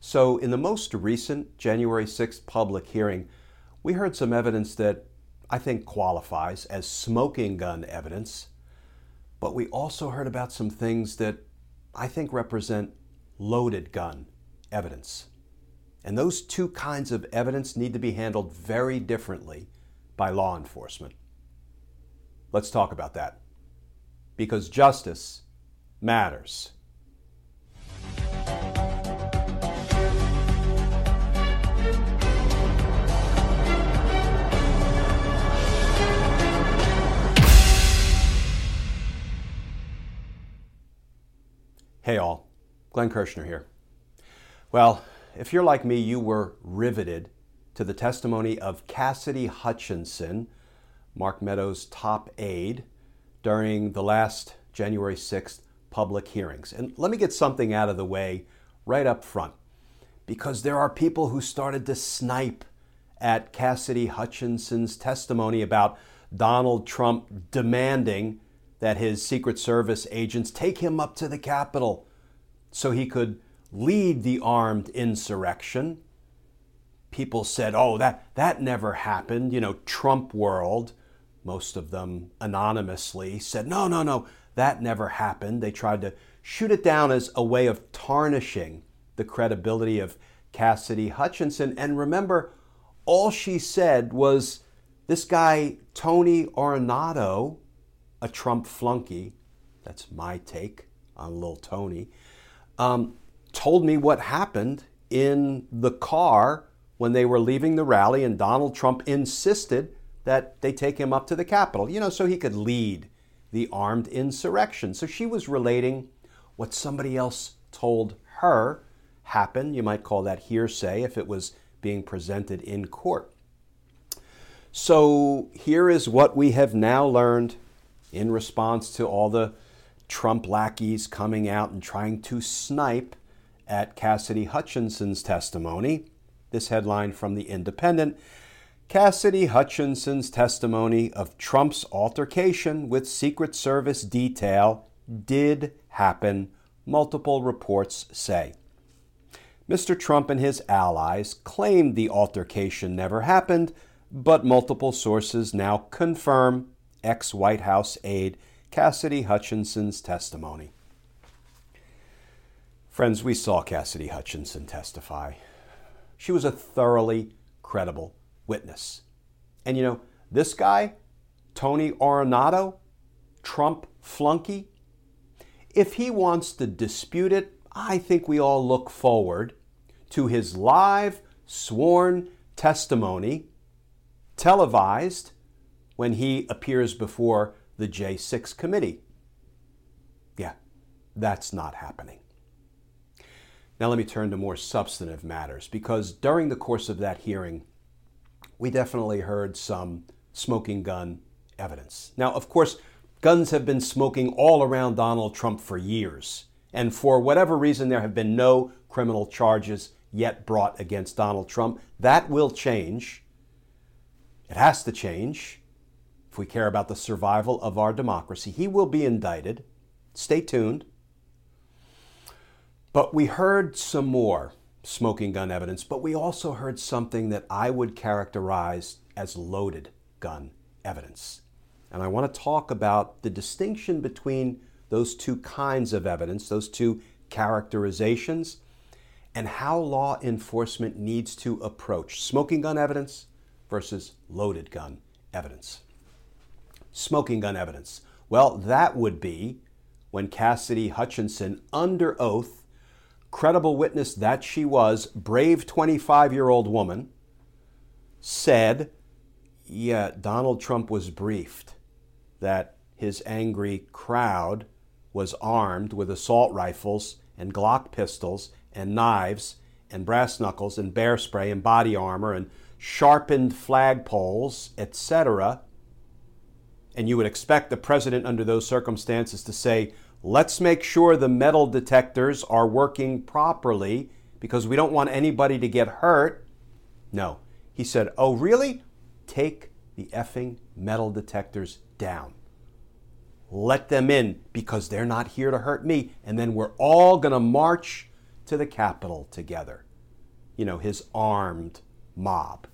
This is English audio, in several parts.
So, in the most recent January 6th public hearing, we heard some evidence that I think qualifies as smoking gun evidence, but we also heard about some things that I think represent loaded gun evidence. And those two kinds of evidence need to be handled very differently by law enforcement. Let's talk about that. Because justice matters. Glenn Kirschner here. Well, if you're like me, you were riveted to the testimony of Cassidy Hutchinson, Mark Meadows' top aide, during the last January 6th public hearings. And let me get something out of the way right up front, because there are people who started to snipe at Cassidy Hutchinson's testimony about Donald Trump demanding that his Secret Service agents take him up to the Capitol so he could lead the armed insurrection. People said, oh, that, that never happened. You know, Trump world, most of them anonymously, said, no, no, no, that never happened. They tried to shoot it down as a way of tarnishing the credibility of Cassidy Hutchinson. And remember, all she said was this guy, Tony Ornato, a Trump flunky, that's my take on little Tony, um, told me what happened in the car when they were leaving the rally, and Donald Trump insisted that they take him up to the Capitol, you know, so he could lead the armed insurrection. So she was relating what somebody else told her happened. You might call that hearsay if it was being presented in court. So here is what we have now learned in response to all the Trump lackeys coming out and trying to snipe at Cassidy Hutchinson's testimony. This headline from The Independent Cassidy Hutchinson's testimony of Trump's altercation with Secret Service detail did happen, multiple reports say. Mr. Trump and his allies claimed the altercation never happened, but multiple sources now confirm ex White House aide Cassidy Hutchinson's testimony. Friends, we saw Cassidy Hutchinson testify. She was a thoroughly credible witness. And you know, this guy, Tony Ornato, Trump flunky, if he wants to dispute it, I think we all look forward to his live sworn testimony, televised when he appears before the J6 committee. Yeah, that's not happening. Now, let me turn to more substantive matters because during the course of that hearing, we definitely heard some smoking gun evidence. Now, of course, guns have been smoking all around Donald Trump for years, and for whatever reason, there have been no criminal charges yet brought against Donald Trump. That will change. It has to change we care about the survival of our democracy. He will be indicted. Stay tuned. But we heard some more smoking gun evidence, but we also heard something that I would characterize as loaded gun evidence. And I want to talk about the distinction between those two kinds of evidence, those two characterizations, and how law enforcement needs to approach smoking gun evidence versus loaded gun evidence. Smoking gun evidence. Well, that would be when Cassidy Hutchinson, under oath, credible witness that she was, brave 25 year old woman, said, Yeah, Donald Trump was briefed that his angry crowd was armed with assault rifles and Glock pistols and knives and brass knuckles and bear spray and body armor and sharpened flagpoles, etc. And you would expect the president, under those circumstances, to say, let's make sure the metal detectors are working properly because we don't want anybody to get hurt. No. He said, oh, really? Take the effing metal detectors down. Let them in because they're not here to hurt me. And then we're all going to march to the Capitol together. You know, his armed mob.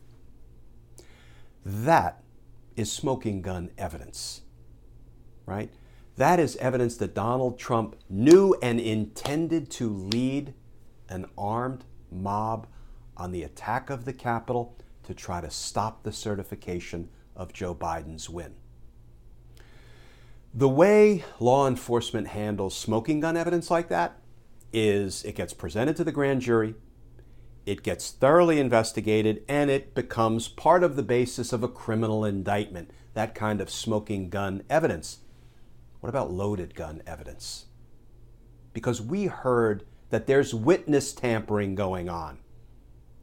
That is smoking gun evidence, right? That is evidence that Donald Trump knew and intended to lead an armed mob on the attack of the Capitol to try to stop the certification of Joe Biden's win. The way law enforcement handles smoking gun evidence like that is it gets presented to the grand jury, it gets thoroughly investigated, and it becomes part of the basis of a criminal indictment, that kind of smoking gun evidence. What about loaded gun evidence? Because we heard that there's witness tampering going on.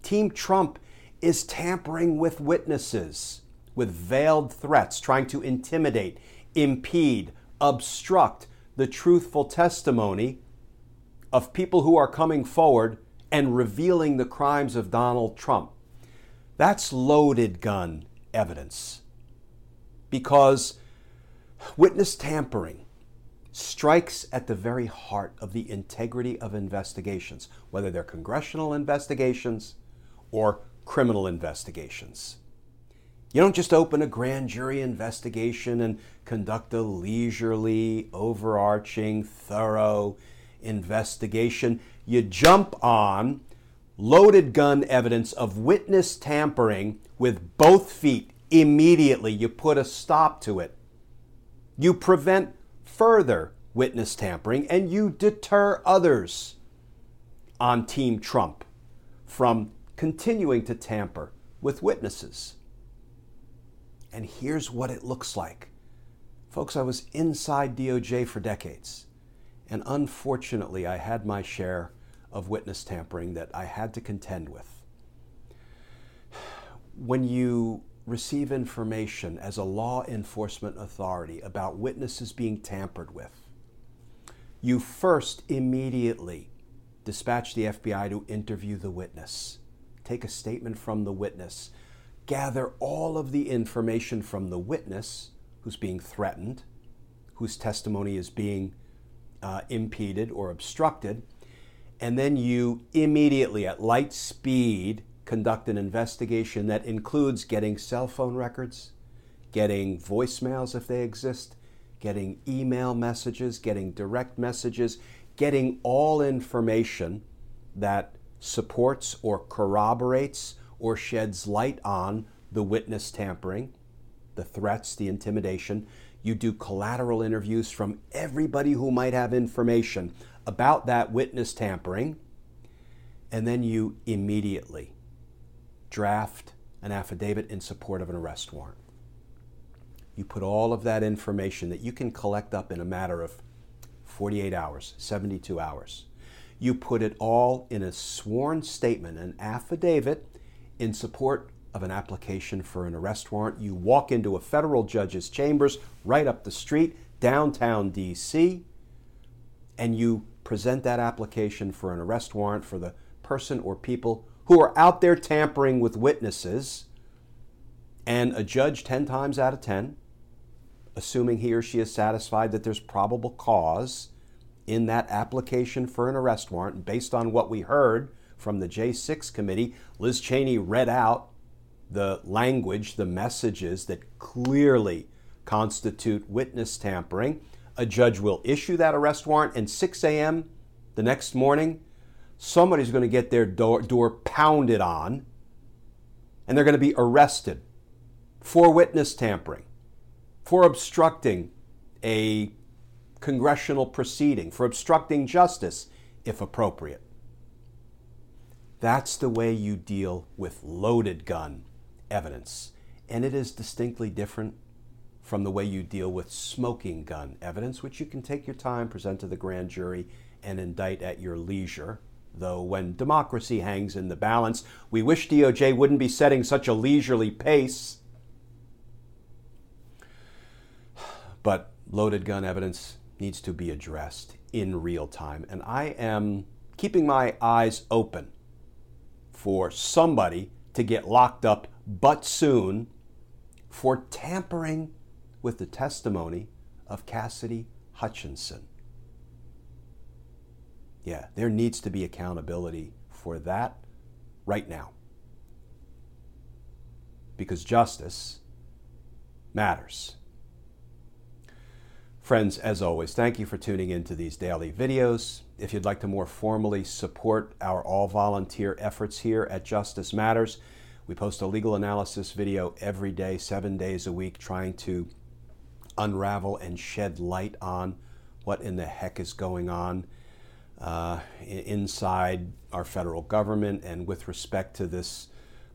Team Trump is tampering with witnesses with veiled threats, trying to intimidate, impede, obstruct the truthful testimony of people who are coming forward and revealing the crimes of Donald Trump. That's loaded gun evidence. Because witness tampering strikes at the very heart of the integrity of investigations, whether they're congressional investigations or criminal investigations. You don't just open a grand jury investigation and conduct a leisurely, overarching, thorough investigation. You jump on loaded gun evidence of witness tampering with both feet immediately. You put a stop to it. You prevent further witness tampering and you deter others on Team Trump from continuing to tamper with witnesses. And here's what it looks like. Folks, I was inside DOJ for decades. And unfortunately, I had my share of witness tampering that I had to contend with. When you receive information as a law enforcement authority about witnesses being tampered with, you first immediately dispatch the FBI to interview the witness, take a statement from the witness, gather all of the information from the witness who's being threatened, whose testimony is being uh, impeded or obstructed, and then you immediately, at light speed, conduct an investigation that includes getting cell phone records, getting voicemails if they exist, getting email messages, getting direct messages, getting all information that supports or corroborates or sheds light on the witness tampering, the threats, the intimidation. You do collateral interviews from everybody who might have information about that witness tampering. And then you immediately draft an affidavit in support of an arrest warrant. You put all of that information that you can collect up in a matter of 48 hours, 72 hours. You put it all in a sworn statement, an affidavit in support of an application for an arrest warrant. You walk into a federal judge's chambers right up the street, downtown DC, and you present that application for an arrest warrant for the person or people who are out there tampering with witnesses. And a judge, 10 times out of 10, assuming he or she is satisfied that there's probable cause in that application for an arrest warrant, based on what we heard from the J6 committee, Liz Cheney read out the language, the messages that clearly constitute witness tampering. A judge will issue that arrest warrant, and 6 a.m. the next morning, somebody's going to get their door, door pounded on and they're going to be arrested for witness tampering, for obstructing a congressional proceeding, for obstructing justice, if appropriate. That's the way you deal with loaded gun evidence. And it is distinctly different from the way you deal with smoking gun evidence, which you can take your time, present to the grand jury, and indict at your leisure. Though when democracy hangs in the balance, we wish DOJ wouldn't be setting such a leisurely pace. But loaded gun evidence needs to be addressed in real time. And I am keeping my eyes open for somebody to get locked up but soon for tampering with the testimony of Cassidy Hutchinson. Yeah, there needs to be accountability for that right now. Because justice matters. Friends, as always, thank you for tuning into these daily videos. If you'd like to more formally support our all volunteer efforts here at Justice Matters, we post a legal analysis video every day, seven days a week, trying to unravel and shed light on what in the heck is going on uh, inside our federal government and with respect to this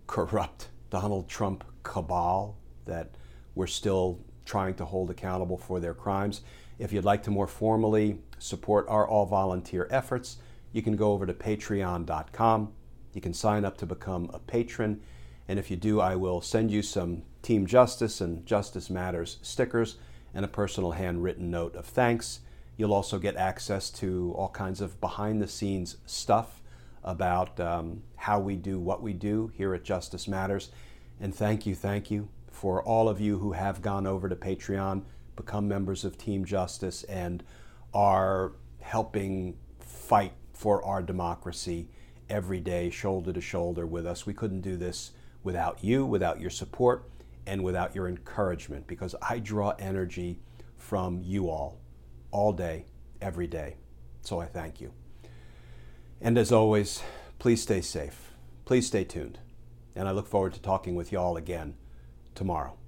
corrupt Donald Trump cabal that we're still trying to hold accountable for their crimes. If you'd like to more formally support our all volunteer efforts, you can go over to patreon.com. You can sign up to become a patron. And if you do, I will send you some Team Justice and Justice Matters stickers and a personal handwritten note of thanks. You'll also get access to all kinds of behind the scenes stuff about um, how we do what we do here at Justice Matters. And thank you, thank you for all of you who have gone over to Patreon, become members of Team Justice, and are helping fight for our democracy every day, shoulder to shoulder with us. We couldn't do this without you, without your support and without your encouragement because I draw energy from you all, all day, every day. So I thank you. And as always, please stay safe. Please stay tuned. And I look forward to talking with you all again tomorrow.